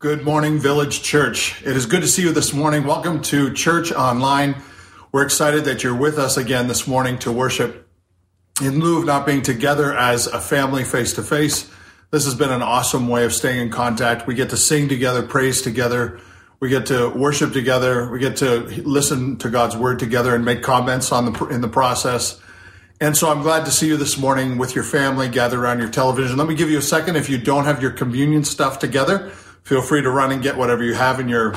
Good morning, Village Church. It is good to see you this morning. Welcome to Church Online. We're excited that you're with us again this morning to worship. In lieu of not being together as a family face to face, this has been an awesome way of staying in contact. We get to sing together, praise together. We get to worship together. We get to listen to God's word together and make comments on the, in the process. And so I'm glad to see you this morning with your family gathered around your television. Let me give you a second. If you don't have your communion stuff together, feel free to run and get whatever you have in your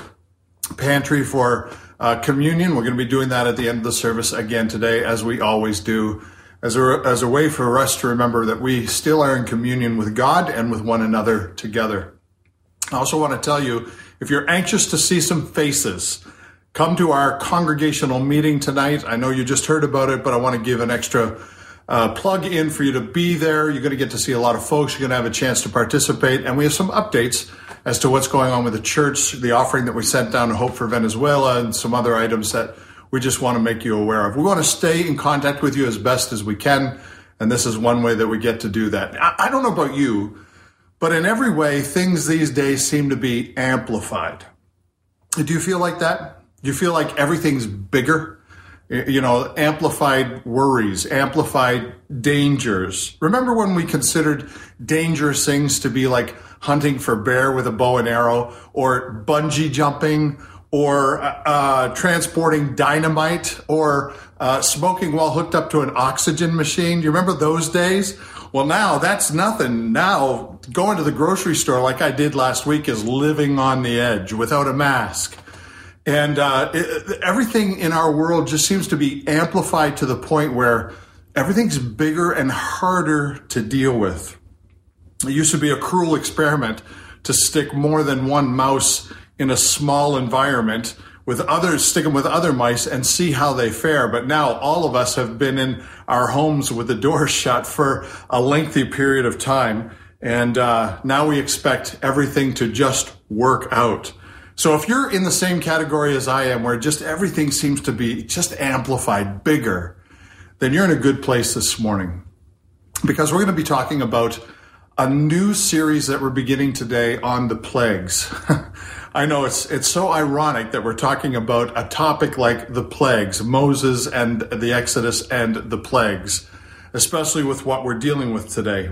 pantry for uh, communion. We're going to be doing that at the end of the service again today, as we always do, as a, as a way for us to remember that we still are in communion with God and with one another together. I also want to tell you if you're anxious to see some faces, come to our congregational meeting tonight. I know you just heard about it, but I want to give an extra uh, plug in for you to be there. You're going to get to see a lot of folks. You're going to have a chance to participate. And we have some updates as to what's going on with the church, the offering that we sent down to Hope for Venezuela, and some other items that we just want to make you aware of. We want to stay in contact with you as best as we can. And this is one way that we get to do that. I, don't know about you, but in every way, things these days seem to be amplified. Do you feel like that? Do you feel like everything's bigger? You know, amplified worries, amplified dangers. Remember when we considered dangerous things to be like hunting for bear with a bow and arrow, or bungee jumping, or uh, uh, transporting dynamite, or uh, smoking while hooked up to an oxygen machine. Do you remember those days? Well, now that's nothing. Now going to the grocery store like I did last week is living on the edge without a mask. And uh, it, everything in our world just seems to be amplified to the point where everything's bigger and harder to deal with. It used to be a cruel experiment to stick more than one mouse in a small environment with others, stick them with other mice and see how they fare. But now all of us have been in our homes with the doors shut for a lengthy period of time. And uh, now we expect everything to just work out. So if you're in the same category as I am, where just everything seems to be just amplified, bigger, then you're in a good place this morning. Because we're going to be talking about a new series that we're beginning today on the plagues. I know it's it's so ironic that we're talking about a topic like the plagues, Moses and the Exodus and the plagues, especially with what we're dealing with today.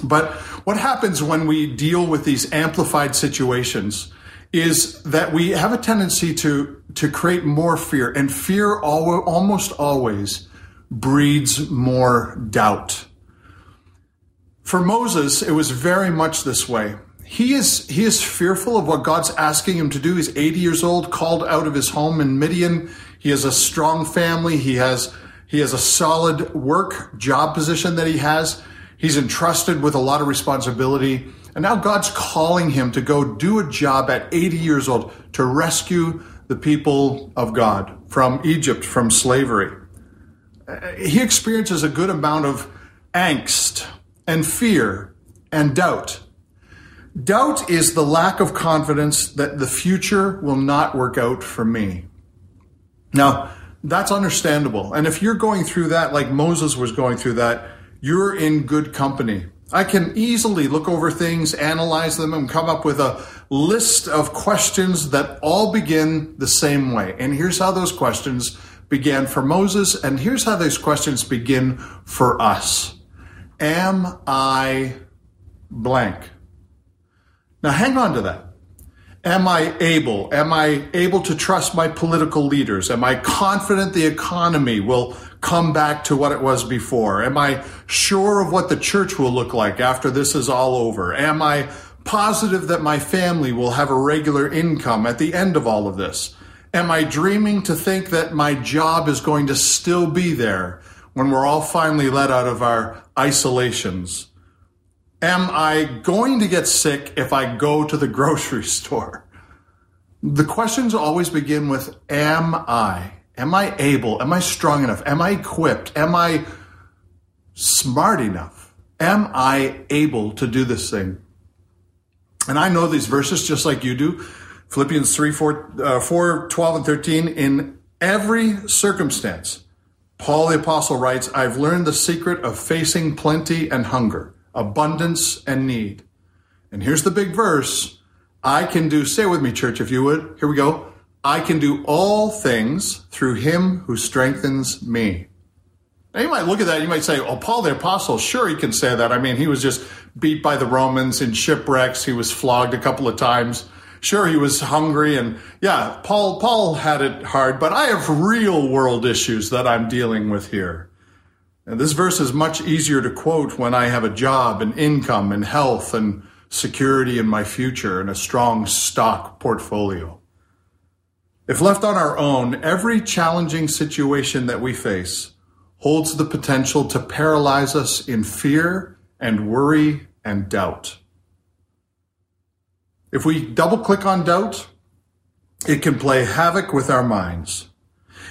But what happens when we deal with these amplified situations is that we have a tendency to to create more fear, and fear almost always breeds more doubt. For Moses, it was very much this way. He is, he is fearful of what God's asking him to do. He's 80 years old, called out of his home in Midian. He has a strong family. He has, he has a solid work job position that he has. He's entrusted with a lot of responsibility. And now God's calling him to go do a job at 80 years old to rescue the people of God from Egypt, from slavery. He experiences a good amount of angst, and fear and doubt. Doubt is the lack of confidence that the future will not work out for me. Now, that's understandable. And if you're going through that like Moses was going through that, you're in good company. I can easily look over things, analyze them, and come up with a list of questions that all begin the same way. And here's how those questions began for Moses, and here's how those questions begin for us. Am I blank? Now hang on to that. Am I able? Am I able to trust my political leaders? Am I confident the economy will come back to what it was before? Am I sure of what the church will look like after this is all over? Am I positive that my family will have a regular income at the end of all of this? Am I dreaming to think that my job is going to still be there when we're all finally let out of our isolations? Am I going to get sick if I go to the grocery store? The questions always begin with Am I? Am I able? Am I strong enough? Am I equipped? Am I smart enough? Am I able to do this thing? And I know these verses just like you do. Philippians 3, 4, uh, 4 12, and 13. In every circumstance, Paul the Apostle writes, I've learned the secret of facing plenty and hunger, abundance and need. And here's the big verse I can do, say with me, church, if you would. Here we go. I can do all things through him who strengthens me. Now you might look at that, you might say, oh, Paul the Apostle, sure he can say that. I mean, he was just beat by the Romans in shipwrecks. He was flogged a couple of times. Sure, he was hungry and yeah, Paul, Paul had it hard, but I have real world issues that I'm dealing with here. And this verse is much easier to quote when I have a job and income and health and security in my future and a strong stock portfolio. If left on our own, every challenging situation that we face holds the potential to paralyze us in fear and worry and doubt. If we double click on doubt, it can play havoc with our minds.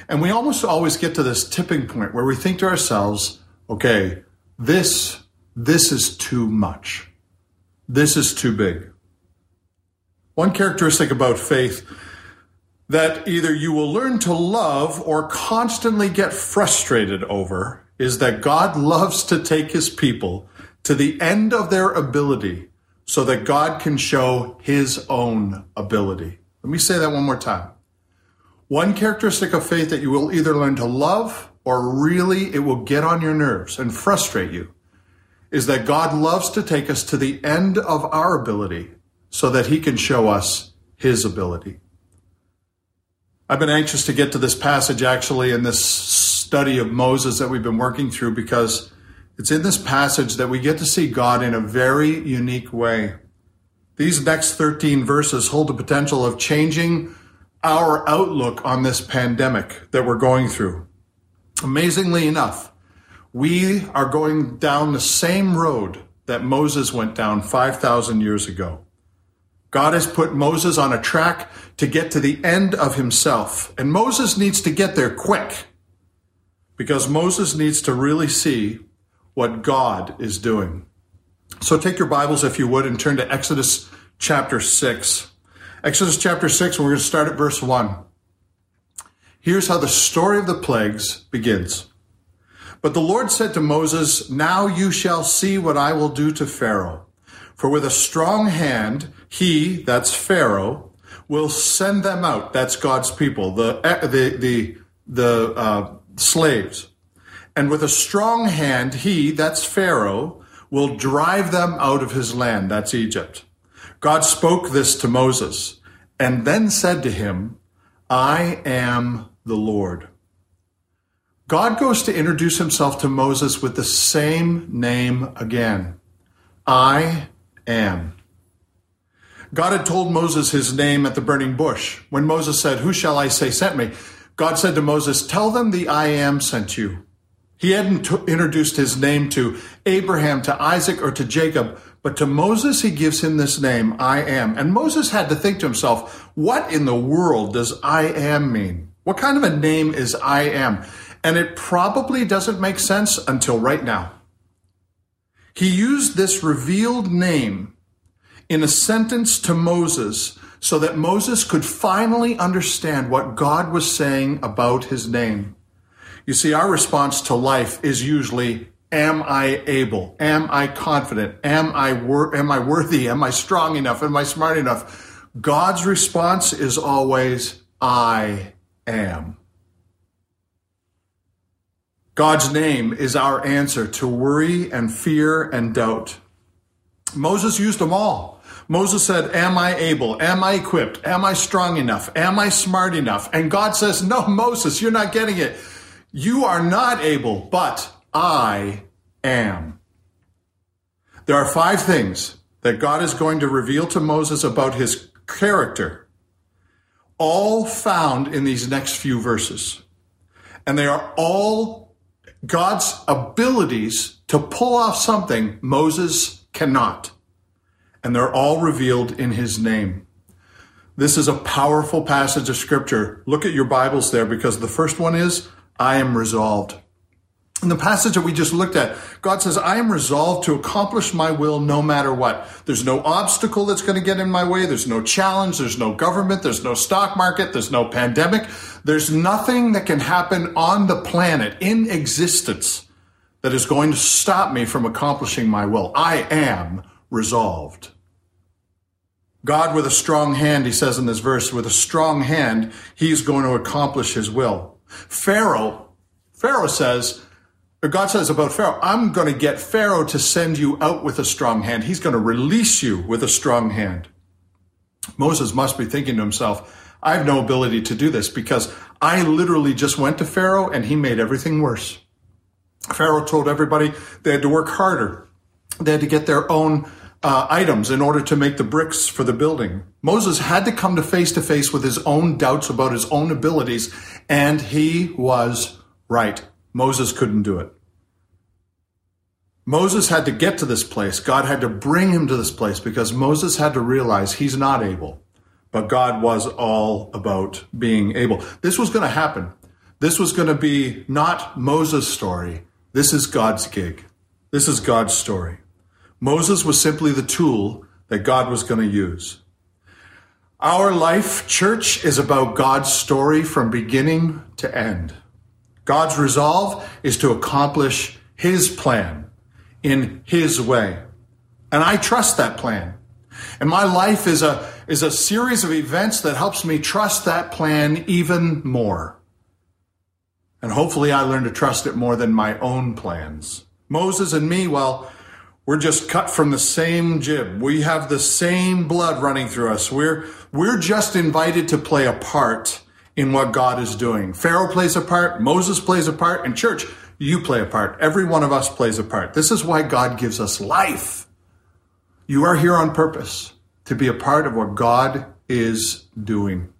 And we almost always get to this tipping point where we think to ourselves, okay, this, this is too much. This is too big. One characteristic about faith that either you will learn to love or constantly get frustrated over is that God loves to take his people to the end of their ability so that God can show his own ability. Let me say that one more time. One characteristic of faith that you will either learn to love or really it will get on your nerves and frustrate you is that God loves to take us to the end of our ability so that he can show us his ability. I've been anxious to get to this passage actually in this study of Moses that we've been working through because it's in this passage that we get to see God in a very unique way. These next 13 verses hold the potential of changing our outlook on this pandemic that we're going through. Amazingly enough, we are going down the same road that Moses went down 5,000 years ago. God has put Moses on a track to get to the end of himself. And Moses needs to get there quick because Moses needs to really see what God is doing. So take your Bibles, if you would, and turn to Exodus chapter 6. Exodus chapter 6, we're going to start at verse 1. Here's how the story of the plagues begins. But the Lord said to Moses, Now you shall see what I will do to Pharaoh. For with a strong hand, he, that's Pharaoh, will send them out. That's God's people, the, the, the, the uh, slaves. And with a strong hand, he, that's Pharaoh, will drive them out of his land. That's Egypt. God spoke this to Moses and then said to him, I am the Lord. God goes to introduce himself to Moses with the same name again. I am. God had told Moses his name at the burning bush. When Moses said, Who shall I say sent me? God said to Moses, Tell them the I am sent you. He hadn't t- introduced his name to Abraham, to Isaac, or to Jacob, but to Moses, he gives him this name, I am. And Moses had to think to himself, What in the world does I am mean? What kind of a name is I am? And it probably doesn't make sense until right now. He used this revealed name in a sentence to Moses so that Moses could finally understand what God was saying about his name. You see, our response to life is usually, am I able? Am I confident? Am I, wor- am I worthy? Am I strong enough? Am I smart enough? God's response is always, I am. God's name is our answer to worry and fear and doubt. Moses used them all. Moses said, Am I able? Am I equipped? Am I strong enough? Am I smart enough? And God says, No, Moses, you're not getting it. You are not able, but I am. There are five things that God is going to reveal to Moses about his character, all found in these next few verses. And they are all God's abilities to pull off something Moses cannot. And they're all revealed in his name. This is a powerful passage of scripture. Look at your Bibles there because the first one is, I am resolved. In the passage that we just looked at, God says, I am resolved to accomplish my will no matter what. There's no obstacle that's going to get in my way. There's no challenge. There's no government. There's no stock market. There's no pandemic. There's nothing that can happen on the planet in existence that is going to stop me from accomplishing my will. I am resolved. God, with a strong hand, he says in this verse, with a strong hand, he's going to accomplish his will. Pharaoh, Pharaoh says, God says about Pharaoh, I'm going to get Pharaoh to send you out with a strong hand. He's going to release you with a strong hand. Moses must be thinking to himself, I have no ability to do this because I literally just went to Pharaoh and he made everything worse. Pharaoh told everybody they had to work harder. They had to get their own uh, items in order to make the bricks for the building. Moses had to come to face to face with his own doubts about his own abilities, and he was right. Moses couldn't do it. Moses had to get to this place. God had to bring him to this place because Moses had to realize he's not able. But God was all about being able. This was going to happen. This was going to be not Moses' story. This is God's gig. This is God's story. Moses was simply the tool that God was going to use. Our life, church, is about God's story from beginning to end. God's resolve is to accomplish His plan in His way. And I trust that plan. And my life is a, is a series of events that helps me trust that plan even more. And hopefully I learn to trust it more than my own plans. Moses and me, well, we're just cut from the same jib. We have the same blood running through us. We're, we're just invited to play a part in what God is doing. Pharaoh plays a part, Moses plays a part, and church, you play a part. Every one of us plays a part. This is why God gives us life. You are here on purpose to be a part of what God is doing.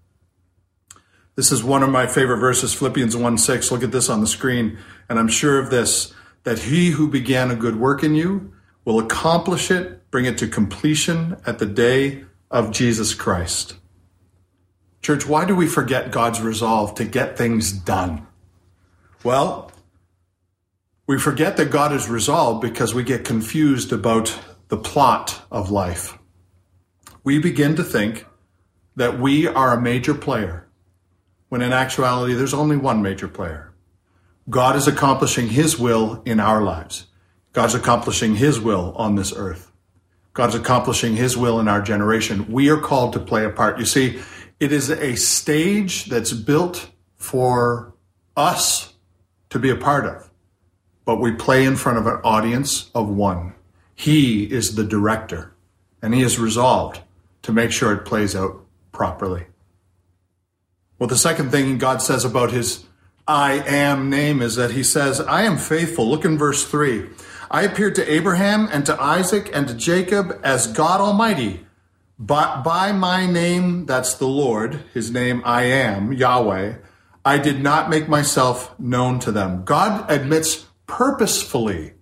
This is one of my favorite verses, Philippians 1 6. Look at this on the screen. And I'm sure of this that he who began a good work in you will accomplish it, bring it to completion at the day of Jesus Christ. Church, why do we forget God's resolve to get things done? Well, we forget that God is resolved because we get confused about the plot of life. We begin to think that we are a major player, when in actuality, there's only one major player. God is accomplishing His will in our lives. God's accomplishing His will on this earth. God's accomplishing His will in our generation. We are called to play a part. You see, it is a stage that's built for us to be a part of, but we play in front of an audience of one. He is the director, and He is resolved to make sure it plays out properly. Well, the second thing God says about His I am name is that He says, I am faithful. Look in verse 3. I appeared to Abraham and to Isaac and to Jacob as God Almighty. But by my name, that's the Lord, his name I am, Yahweh, I did not make myself known to them. God admits purposefully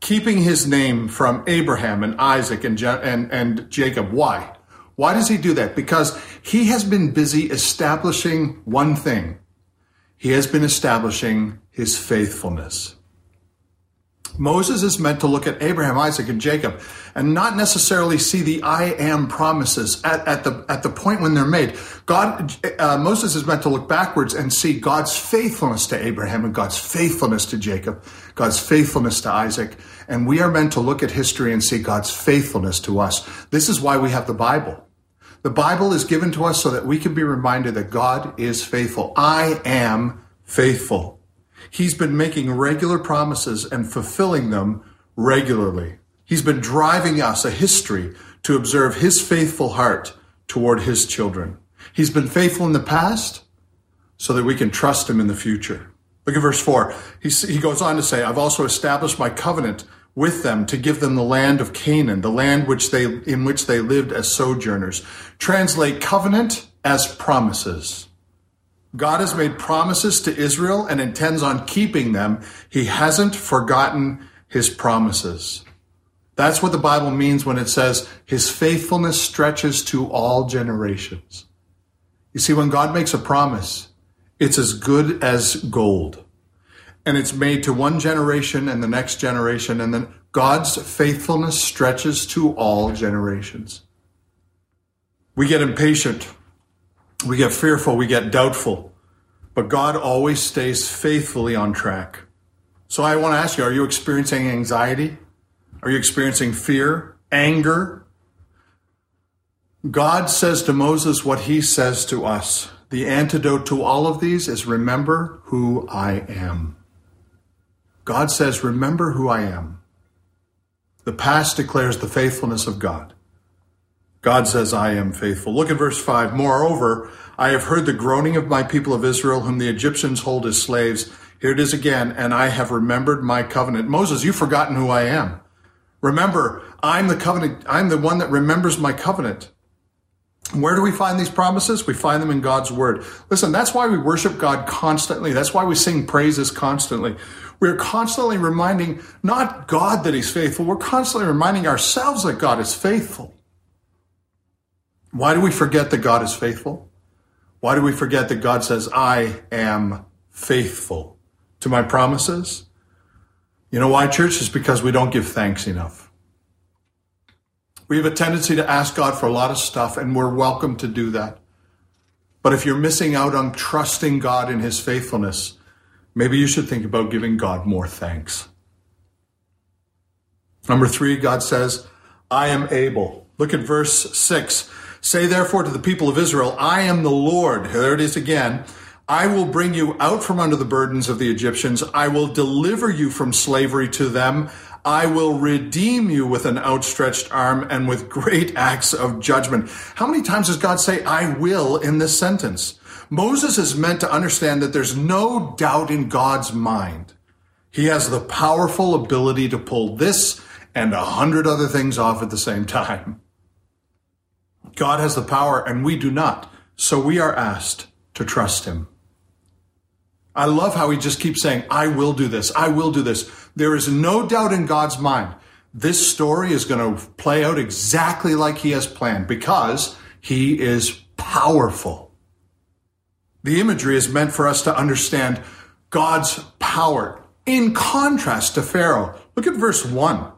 keeping his name from Abraham and Isaac and, and, and Jacob. Why? Why does he do that? Because he has been busy establishing one thing. He has been establishing his faithfulness. Moses is meant to look at Abraham, Isaac, and Jacob and not necessarily see the I am promises at, at the at the point when they're made. God, uh, Moses is meant to look backwards and see God's faithfulness to Abraham and God's faithfulness to Jacob, God's faithfulness to Isaac, and we are meant to look at history and see God's faithfulness to us. This is why we have the Bible. The Bible is given to us so that we can be reminded that God is faithful. I am faithful. He's been making regular promises and fulfilling them regularly. He's been driving us a history to observe his faithful heart toward his children. He's been faithful in the past so that we can trust him in the future. Look at verse 4. He, he goes on to say, I've also established my covenant with them to give them the land of Canaan, the land which they, in which they lived as sojourners. Translate covenant as promises. God has made promises to Israel and intends on keeping them. He hasn't forgotten his promises. That's what the Bible means when it says his faithfulness stretches to all generations. You see, when God makes a promise, it's as good as gold. And it's made to one generation and the next generation, and then God's faithfulness stretches to all generations. We get impatient we get fearful, we get doubtful, but God always stays faithfully on track. So I want to ask you, are you experiencing anxiety? Are you experiencing fear, anger? God says to Moses what he says to us. The antidote to all of these is remember who I am. God says, remember who I am. The past declares the faithfulness of God. God says, I am faithful. Look at verse 5. Moreover, I have heard the groaning of my people of Israel, whom the Egyptians hold as slaves. Here it is again, and I have remembered my covenant. Moses, you've forgotten who I am. Remember, I'm the covenant, I'm the one that remembers my covenant. Where do we find these promises? We find them in God's word. Listen, that's why we worship God constantly. That's why we sing praises constantly. We're constantly reminding not God that he's faithful. We're constantly reminding ourselves that God is faithful. Why do we forget that God is faithful? Why do we forget that God says, I am faithful to my promises? You know why, church? Is because we don't give thanks enough. We have a tendency to ask God for a lot of stuff, and we're welcome to do that. But if you're missing out on trusting God in His faithfulness, maybe you should think about giving God more thanks. Number three, God says, I am able. Look at verse six. Say therefore to the people of Israel, I am the Lord. There it is again. I will bring you out from under the burdens of the Egyptians. I will deliver you from slavery to them. I will redeem you with an outstretched arm and with great acts of judgment. How many times does God say, I will in this sentence? Moses is meant to understand that there's no doubt in God's mind. He has the powerful ability to pull this and a hundred other things off at the same time. God has the power and we do not. So we are asked to trust him. I love how he just keeps saying, I will do this. I will do this. There is no doubt in God's mind. This story is going to play out exactly like he has planned because he is powerful. The imagery is meant for us to understand God's power in contrast to Pharaoh. Look at verse 1.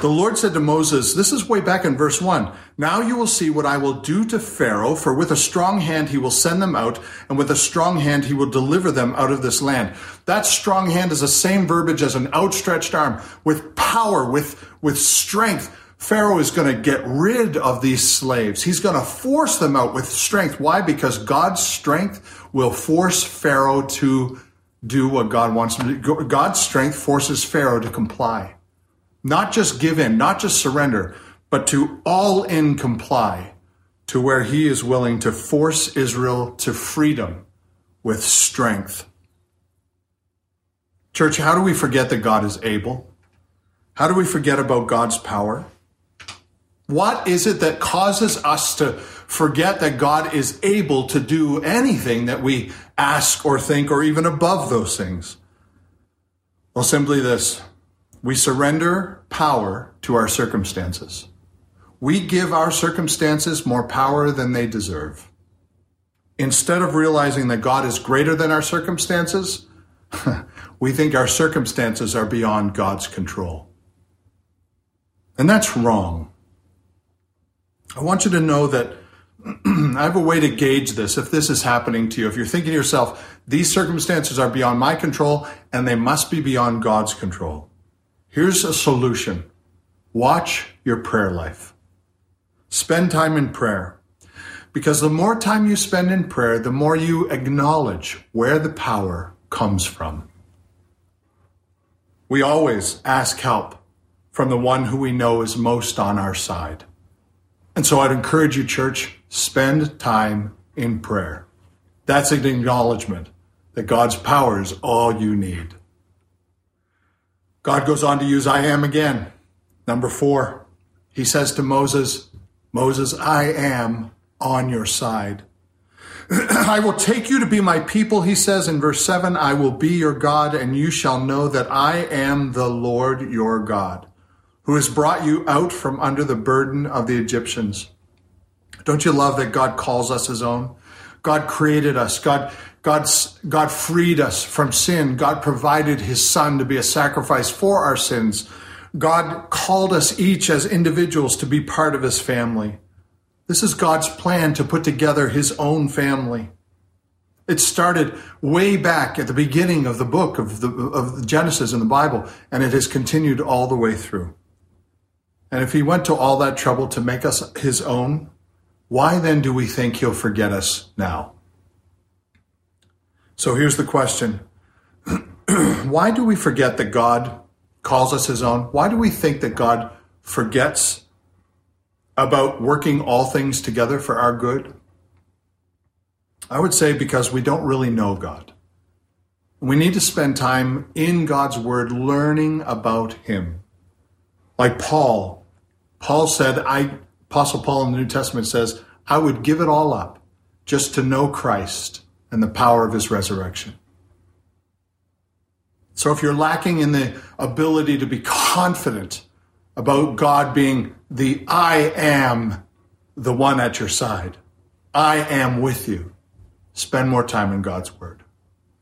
The Lord said to Moses, this is way back in verse 1. Now you will see what I will do to Pharaoh, for with a strong hand he will send them out, and with a strong hand he will deliver them out of this land. That strong hand is the same verbiage as an outstretched arm. With power, with, with strength, Pharaoh is going to get rid of these slaves. He's going to force them out with strength. Why? Because God's strength will force Pharaoh to do what God wants him to do. God's strength forces Pharaoh to comply. Not just give in, not just surrender, but to all in comply to where he is willing to force Israel to freedom with strength. Church, how do we forget that God is able? How do we forget about God's power? What is it that causes us to forget that God is able to do anything that we ask or think or even above those things? Well, simply this we surrender power to our circumstances. We give our circumstances more power than they deserve. Instead of realizing that God is greater than our circumstances, we think our circumstances are beyond God's control. And that's wrong. I want you to know that I have a way to gauge this if this is happening to you. If you're thinking to yourself, these circumstances are beyond my control and they must be beyond God's control. Here's a solution. Watch your prayer life. Spend time in prayer. Because the more time you spend in prayer, the more you acknowledge where the power comes from. We always ask help from the one who we know is most on our side. And so I'd encourage you, church, spend time in prayer. That's an acknowledgement that God's power is all you need. God goes on to use I am again. Number four, he says to Moses, Moses, I am on your side. I will take you to be my people, he says in verse 7. I will be your God, and you shall know that I am the Lord your God, who has brought you out from under the burden of the Egyptians. Don't you love that God calls us his own? God created us. God God's, God freed us from sin. God provided his son to be a sacrifice for our sins. God called us each as individuals to be part of his family. This is God's plan to put together his own family. It started way back at the beginning of the book of the, of Genesis in the Bible, and it has continued all the way through. And if he went to all that trouble to make us his own, why then do we think he'll forget us now? So here's the question Why do we forget that God calls us his own? Why do we think that God forgets about working all things together for our good? I would say because we don't really know God. We need to spend time in God's Word learning about Him. Like Paul, Paul said, I, Apostle Paul in the New Testament says, I would give it all up just to know Christ and the power of His resurrection. So if you're lacking in the ability to be confident about God being the I am the one at your side, I am with you, spend more time in God's Word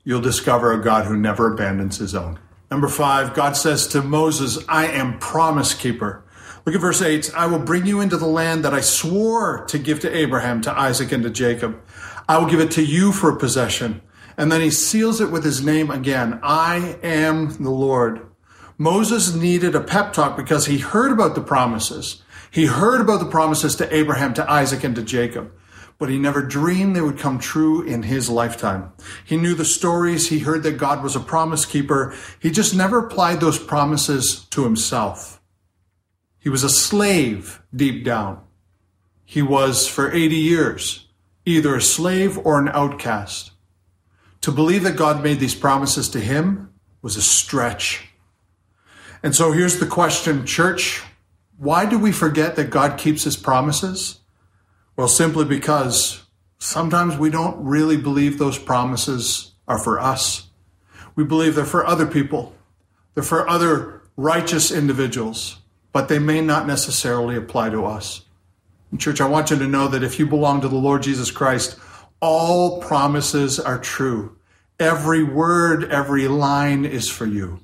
you'll discover a God who never abandons his own. Number five, God says to Moses, I am promise keeper. Look at verse 8. I will bring you into the land that I swore to give to Abraham, to Isaac, and to Jacob. I will give it to you for a possession. And then he seals it with his name again. I am the Lord. Moses needed a pep talk because he heard about the promises. He heard about the promises to Abraham, to Isaac, and to Jacob but he never dreamed they would come true in his lifetime. He knew the stories. He heard that God was a promise keeper. He just never applied those promises to himself. He was a slave deep down. He was for 80 years either a slave or an outcast. To believe that God made these promises to him was a stretch. And so here's the question, church. Why do we forget that God keeps his promises? Well, simply because sometimes we don't really believe those promises are for us. We believe they're for other people, they're for other righteous individuals, but they may not necessarily apply to us. Church, I want you to know that if you belong to the Lord Jesus Christ, all promises are true. Every word, every line is for you.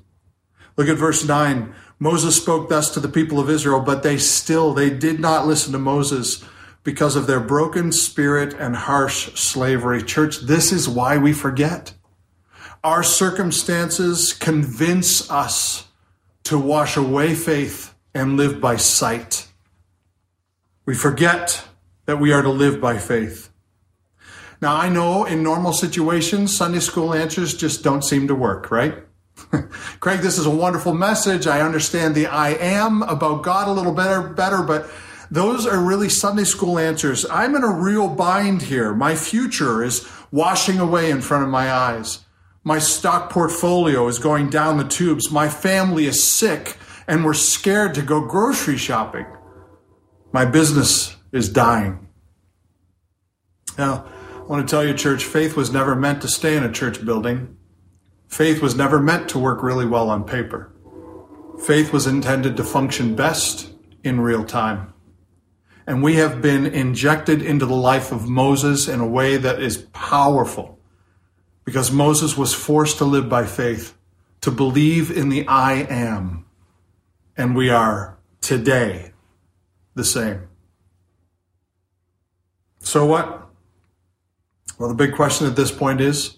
Look at verse 9. Moses spoke thus to the people of Israel, but they still, they did not listen to Moses because of their broken spirit and harsh slavery. Church, this is why we forget. Our circumstances convince us to wash away faith and live by sight. We forget that we are to live by faith. Now, I know in normal situations, Sunday school answers just don't seem to work, right? Craig, this is a wonderful message. I understand the I am about God a little better, better, but those are really Sunday school answers. I'm in a real bind here. My future is washing away in front of my eyes. My stock portfolio is going down the tubes. My family is sick and we're scared to go grocery shopping. My business is dying. Now, I want to tell you, church, faith was never meant to stay in a church building. Faith was never meant to work really well on paper. Faith was intended to function best in real time. And we have been injected into the life of Moses in a way that is powerful because Moses was forced to live by faith, to believe in the I am. And we are today the same. So what? Well, the big question at this point is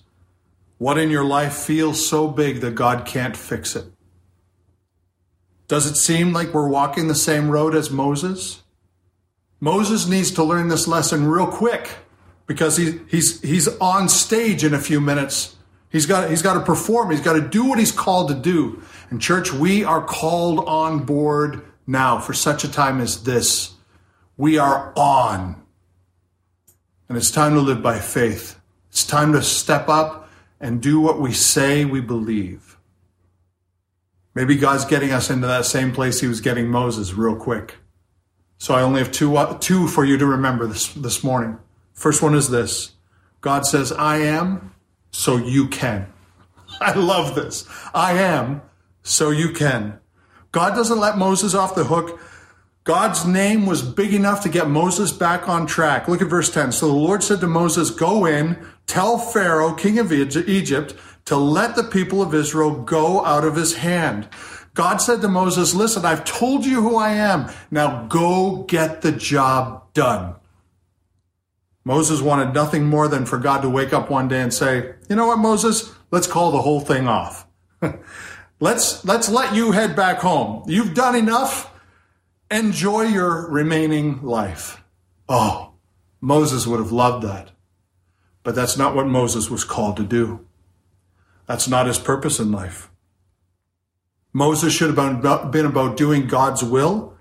what in your life feels so big that God can't fix it? Does it seem like we're walking the same road as Moses? Moses needs to learn this lesson real quick because he, he's, he's on stage in a few minutes. He's got, he's got to perform. He's got to do what he's called to do. And church, we are called on board now for such a time as this. We are on. And it's time to live by faith. It's time to step up and do what we say we believe. Maybe God's getting us into that same place he was getting Moses real quick. So I only have two, uh, two for you to remember this, this morning. First one is this God says, I am, so you can. I love this. I am, so you can. God doesn't let Moses off the hook. God's name was big enough to get Moses back on track. Look at verse 10. So the Lord said to Moses, Go in, tell Pharaoh, king of Egypt, to let the people of Israel go out of his hand. God said to Moses, Listen, I've told you who I am. Now go get the job done. Moses wanted nothing more than for God to wake up one day and say, You know what, Moses? Let's call the whole thing off. let's, let's let you head back home. You've done enough. Enjoy your remaining life. Oh, Moses would have loved that. But that's not what Moses was called to do. That's not his purpose in life. Moses should have been about doing God's will,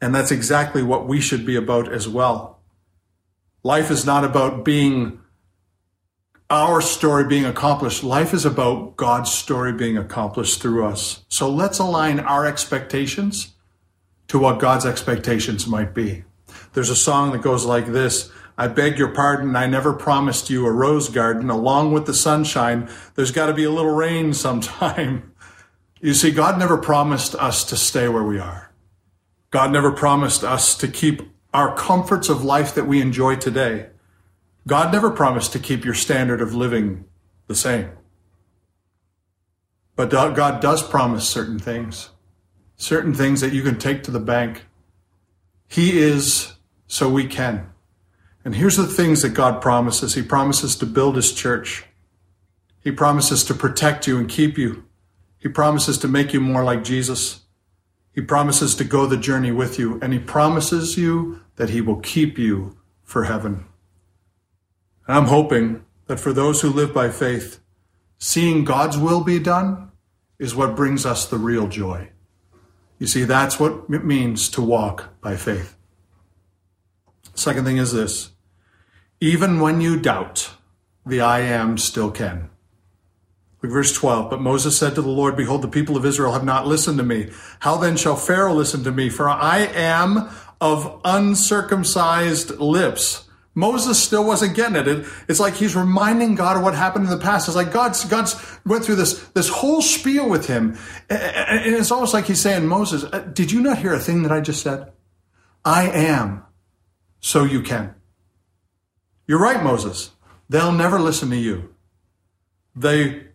and that's exactly what we should be about as well. Life is not about being our story being accomplished. Life is about God's story being accomplished through us. So let's align our expectations to what God's expectations might be. There's a song that goes like this. I beg your pardon. I never promised you a rose garden along with the sunshine. There's got to be a little rain sometime. You see, God never promised us to stay where we are. God never promised us to keep our comforts of life that we enjoy today. God never promised to keep your standard of living the same. But God does promise certain things, certain things that you can take to the bank. He is so we can. And here's the things that God promises He promises to build His church, He promises to protect you and keep you, He promises to make you more like Jesus. He promises to go the journey with you, and He promises you that He will keep you for heaven. And I'm hoping that for those who live by faith, seeing God's will be done is what brings us the real joy. You see, that's what it means to walk by faith. Second thing is this even when you doubt, the I am still can. Look, verse 12. But Moses said to the Lord, Behold, the people of Israel have not listened to me. How then shall Pharaoh listen to me? For I am of uncircumcised lips. Moses still wasn't getting it. it. It's like he's reminding God of what happened in the past. It's like God's God's went through this this whole spiel with him, and it's almost like he's saying, Moses, uh, did you not hear a thing that I just said? I am, so you can. You're right, Moses. They'll never listen to you. They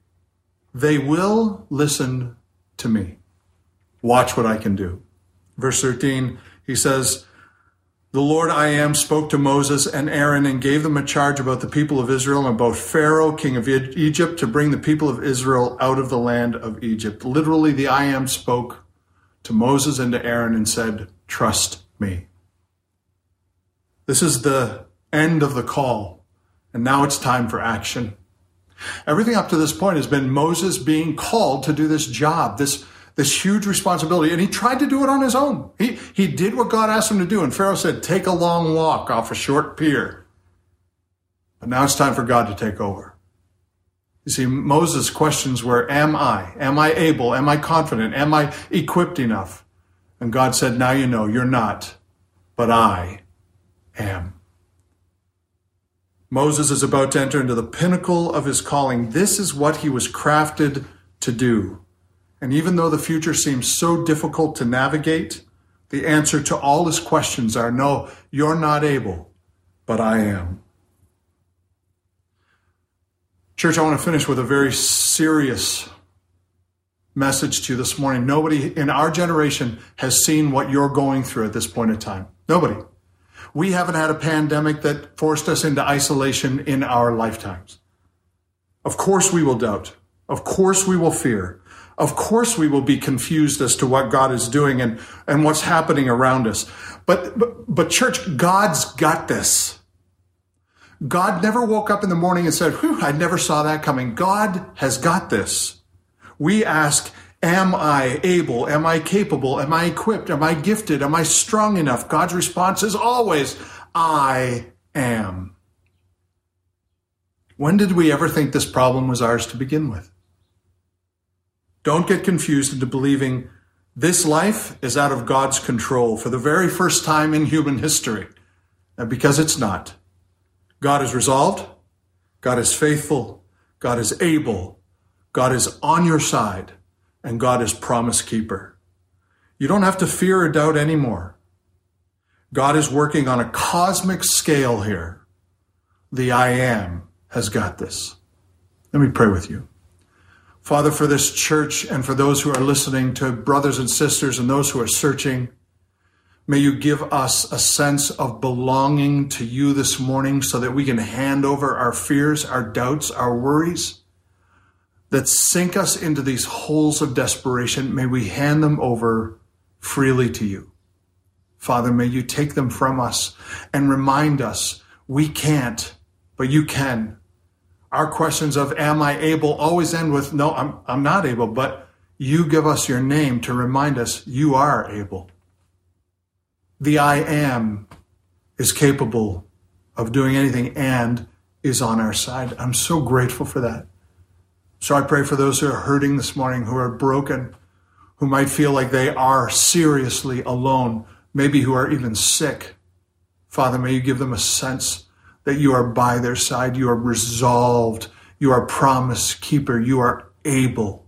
they will listen to me. Watch what I can do. Verse 13, he says, the Lord I am spoke to Moses and Aaron and gave them a charge about the people of Israel and about Pharaoh, king of Egypt, to bring the people of Israel out of the land of Egypt. Literally, the I am spoke to Moses and to Aaron and said, Trust me. This is the end of the call, and now it's time for action. Everything up to this point has been Moses being called to do this job, this this huge responsibility. And he tried to do it on his own. He, he did what God asked him to do. And Pharaoh said, take a long walk off a short pier. But now it's time for God to take over. You see, Moses' questions were, am I? Am I able? Am I confident? Am I equipped enough? And God said, now you know you're not, but I am. Moses is about to enter into the pinnacle of his calling. This is what he was crafted to do. And even though the future seems so difficult to navigate, the answer to all his questions are no, you're not able, but I am. Church, I want to finish with a very serious message to you this morning. Nobody in our generation has seen what you're going through at this point in time. Nobody. We haven't had a pandemic that forced us into isolation in our lifetimes. Of course we will doubt. Of course we will fear. Of course we will be confused as to what God is doing and, and what's happening around us. But, but, but church, God's got this. God never woke up in the morning and said, Whew, I never saw that coming. God has got this. We ask, Am I able? Am I capable? Am I equipped? Am I gifted? Am I strong enough? God's response is always, I am. When did we ever think this problem was ours to begin with? Don't get confused into believing this life is out of God's control for the very first time in human history. because it's not. God is resolved. God is faithful. God is able. God is on your side. And God is promise keeper. You don't have to fear or doubt anymore. God is working on a cosmic scale here. The I am has got this. Let me pray with you. Father, for this church and for those who are listening, to brothers and sisters and those who are searching, may you give us a sense of belonging to you this morning so that we can hand over our fears, our doubts, our worries that sink us into these holes of desperation. May we hand them over freely to you. Father, may you take them from us and remind us we can't, but you can. Our questions of am I able always end with no, I'm, I'm not able, but you give us your name to remind us you are able. The I am is capable of doing anything and is on our side. I'm so grateful for that. So I pray for those who are hurting this morning, who are broken, who might feel like they are seriously alone, maybe who are even sick. Father, may you give them a sense that you are by their side, you are resolved, you are promise keeper, you are able,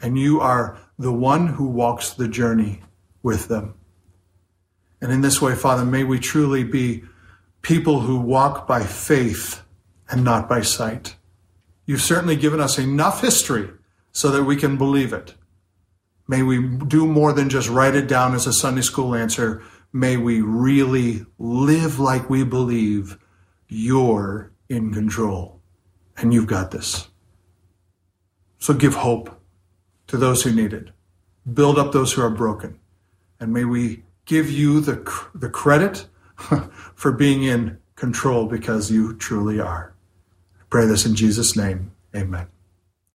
and you are the one who walks the journey with them. And in this way, Father, may we truly be people who walk by faith and not by sight. You've certainly given us enough history so that we can believe it. May we do more than just write it down as a Sunday school answer. May we really live like we believe you're in control and you've got this. So give hope to those who need it. Build up those who are broken. And may we give you the, the credit for being in control because you truly are. I pray this in Jesus' name. Amen.